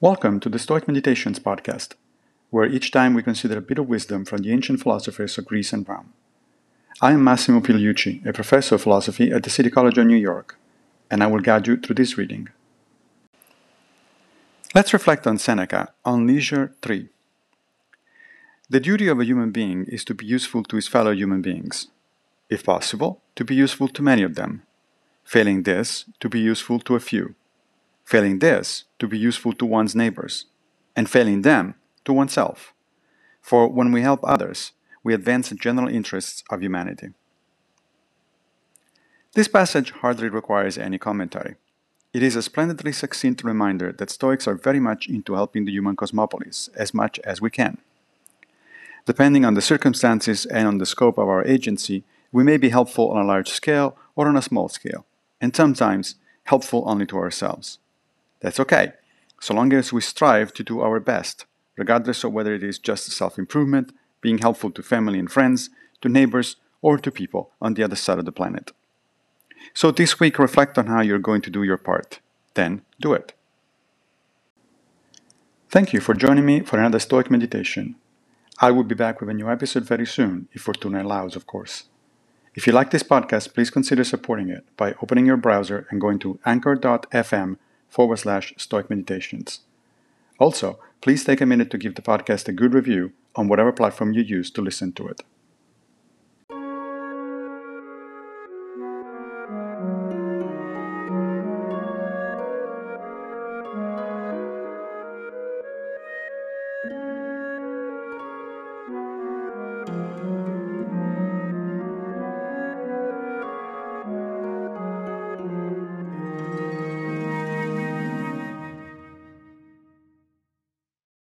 Welcome to the Stoic Meditations podcast, where each time we consider a bit of wisdom from the ancient philosophers of Greece and Rome. I am Massimo Pigliucci, a professor of philosophy at the City College of New York, and I will guide you through this reading. Let's reflect on Seneca on Leisure 3. The duty of a human being is to be useful to his fellow human beings. If possible, to be useful to many of them. Failing this, to be useful to a few failing this, to be useful to one's neighbors, and failing them, to oneself. For when we help others, we advance the general interests of humanity. This passage hardly requires any commentary. It is a splendidly succinct reminder that Stoics are very much into helping the human cosmopolis as much as we can. Depending on the circumstances and on the scope of our agency, we may be helpful on a large scale or on a small scale, and sometimes helpful only to ourselves. That's okay, so long as we strive to do our best, regardless of whether it is just self improvement, being helpful to family and friends, to neighbors, or to people on the other side of the planet. So this week, reflect on how you're going to do your part. Then do it. Thank you for joining me for another Stoic meditation. I will be back with a new episode very soon, if Fortuna allows, of course. If you like this podcast, please consider supporting it by opening your browser and going to anchor.fm forward slash Stoic Meditations. Also, please take a minute to give the podcast a good review on whatever platform you use to listen to it.